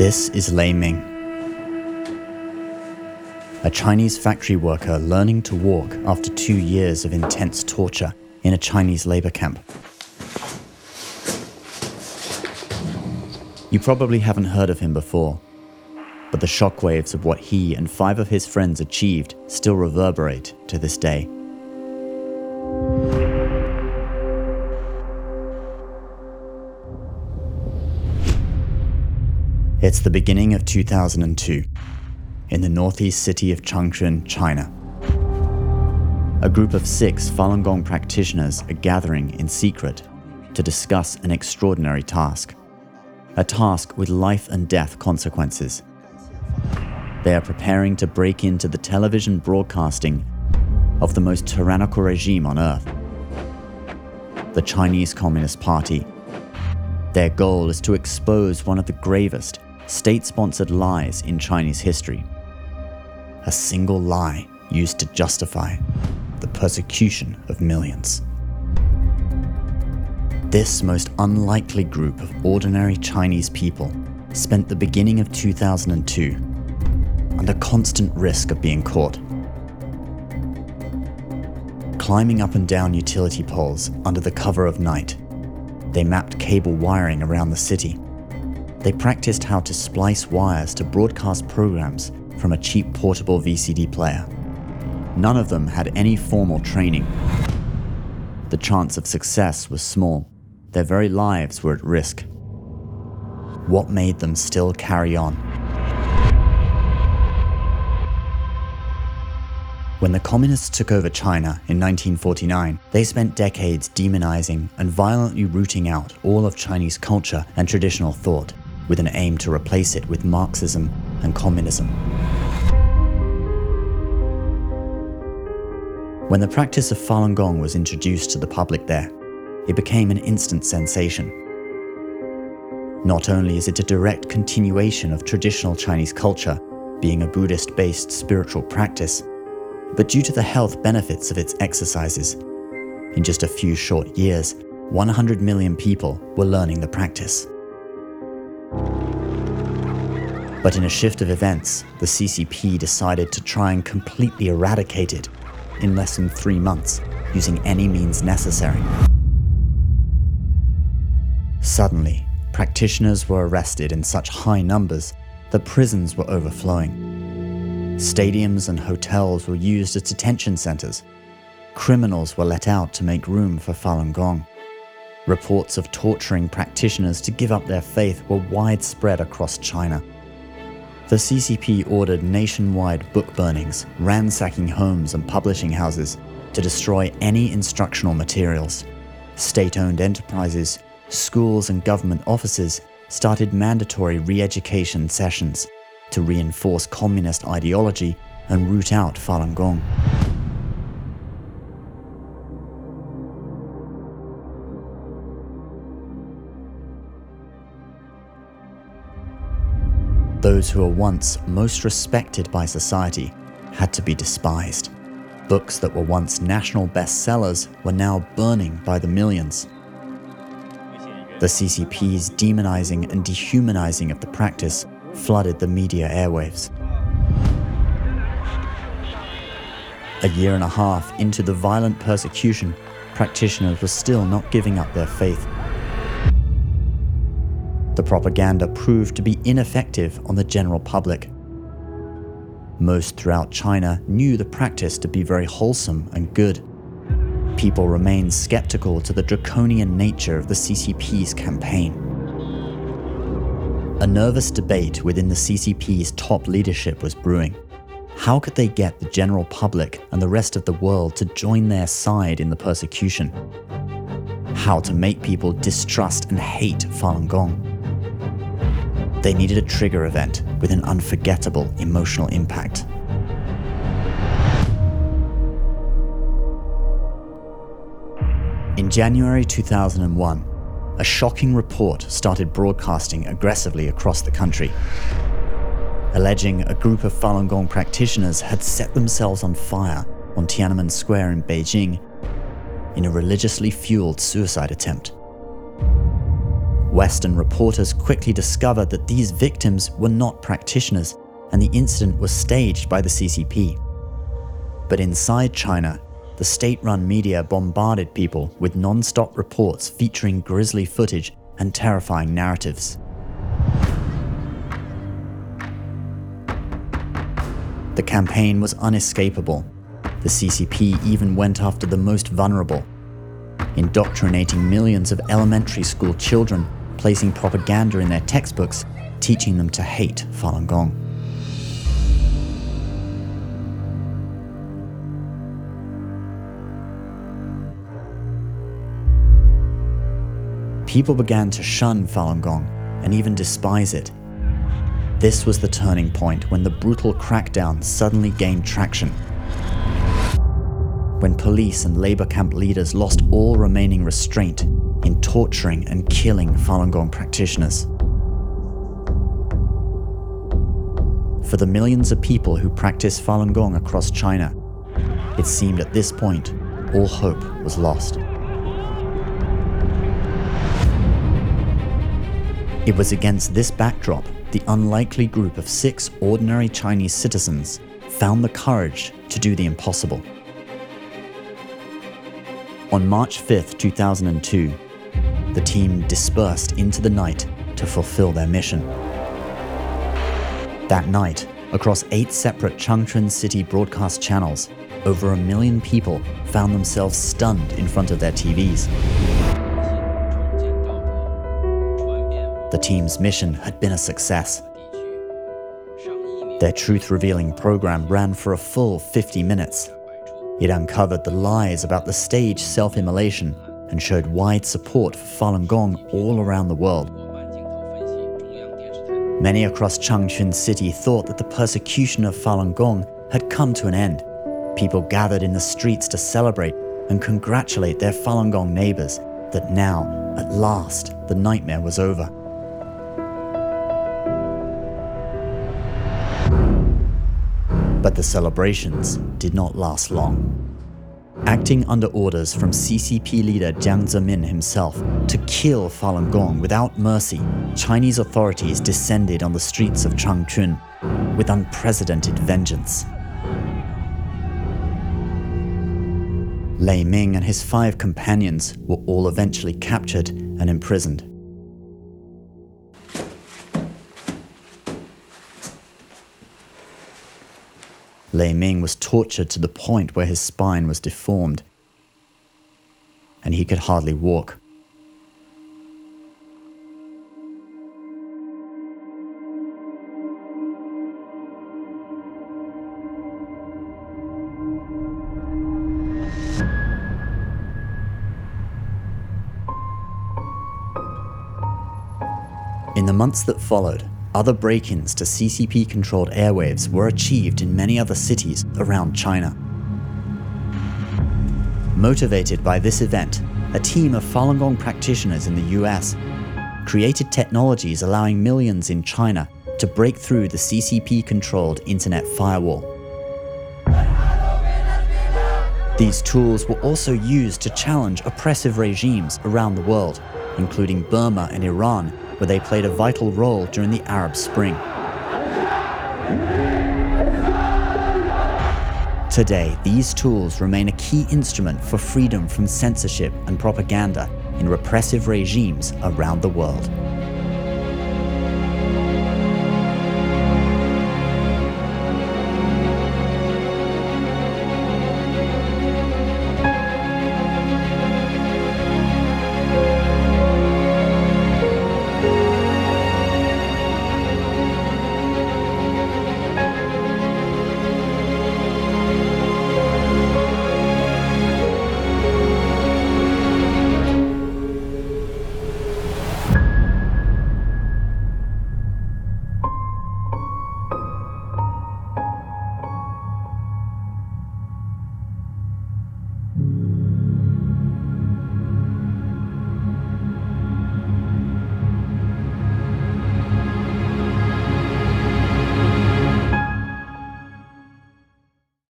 This is Lei Ming, a Chinese factory worker learning to walk after two years of intense torture in a Chinese labor camp. You probably haven't heard of him before, but the shockwaves of what he and five of his friends achieved still reverberate to this day. It's the beginning of 2002 in the northeast city of Changchun, China. A group of six Falun Gong practitioners are gathering in secret to discuss an extraordinary task. A task with life and death consequences. They are preparing to break into the television broadcasting of the most tyrannical regime on earth the Chinese Communist Party. Their goal is to expose one of the gravest state sponsored lies in Chinese history. A single lie used to justify the persecution of millions. This most unlikely group of ordinary Chinese people spent the beginning of 2002 under constant risk of being caught. Climbing up and down utility poles under the cover of night, they mapped cable wiring around the city they practiced how to splice wires to broadcast programs from a cheap portable VCD player. None of them had any formal training. The chance of success was small. Their very lives were at risk. What made them still carry on? When the communists took over China in 1949, they spent decades demonizing and violently rooting out all of Chinese culture and traditional thought with an aim to replace it with Marxism and communism. When the practice of Falun Gong was introduced to the public there, it became an instant sensation. Not only is it a direct continuation of traditional Chinese culture, being a Buddhist based spiritual practice, but due to the health benefits of its exercises, in just a few short years, 100 million people were learning the practice. But in a shift of events, the CCP decided to try and completely eradicate it in less than three months, using any means necessary. Suddenly, practitioners were arrested in such high numbers that prisons were overflowing. Stadiums and hotels were used as detention centers. Criminals were let out to make room for Falun Gong. Reports of torturing practitioners to give up their faith were widespread across China. The CCP ordered nationwide book burnings, ransacking homes and publishing houses to destroy any instructional materials. State owned enterprises, schools, and government offices started mandatory re education sessions to reinforce communist ideology and root out Falun Gong. Those who were once most respected by society had to be despised. Books that were once national bestsellers were now burning by the millions. The CCP's demonizing and dehumanizing of the practice flooded the media airwaves. A year and a half into the violent persecution, practitioners were still not giving up their faith the propaganda proved to be ineffective on the general public. Most throughout China knew the practice to be very wholesome and good. People remained skeptical to the draconian nature of the CCP's campaign. A nervous debate within the CCP's top leadership was brewing. How could they get the general public and the rest of the world to join their side in the persecution? How to make people distrust and hate Falun Gong? They needed a trigger event with an unforgettable emotional impact. In January 2001, a shocking report started broadcasting aggressively across the country, alleging a group of Falun Gong practitioners had set themselves on fire on Tiananmen Square in Beijing in a religiously fueled suicide attempt. Western reporters quickly discovered that these victims were not practitioners and the incident was staged by the CCP. But inside China, the state run media bombarded people with non stop reports featuring grisly footage and terrifying narratives. The campaign was unescapable. The CCP even went after the most vulnerable, indoctrinating millions of elementary school children, placing propaganda in their textbooks, teaching them to hate Falun Gong. People began to shun Falun Gong and even despise it. This was the turning point when the brutal crackdown suddenly gained traction. When police and labor camp leaders lost all remaining restraint in torturing and killing Falun Gong practitioners. For the millions of people who practice Falun Gong across China, it seemed at this point all hope was lost. It was against this backdrop the unlikely group of six ordinary Chinese citizens found the courage to do the impossible. On March 5, 2002, the team dispersed into the night to fulfill their mission. That night, across eight separate Changchun city broadcast channels, over a million people found themselves stunned in front of their TVs. The team's mission had been a success. Their truth revealing program ran for a full 50 minutes. It uncovered the lies about the staged self immolation and showed wide support for Falun Gong all around the world. Many across Changchun City thought that the persecution of Falun Gong had come to an end. People gathered in the streets to celebrate and congratulate their Falun Gong neighbors that now, at last, the nightmare was over. But the celebrations did not last long. Acting under orders from CCP leader Jiang Zemin himself to kill Falun Gong without mercy, Chinese authorities descended on the streets of Changchun with unprecedented vengeance. Lei Ming and his five companions were all eventually captured and imprisoned. Lei Ming was tortured to the point where his spine was deformed, and he could hardly walk. In the months that followed, other break ins to CCP controlled airwaves were achieved in many other cities around China. Motivated by this event, a team of Falun Gong practitioners in the US created technologies allowing millions in China to break through the CCP controlled internet firewall. These tools were also used to challenge oppressive regimes around the world, including Burma and Iran, where they played a vital role during the Arab Spring. Today, these tools remain a key instrument for freedom from censorship and propaganda in repressive regimes around the world.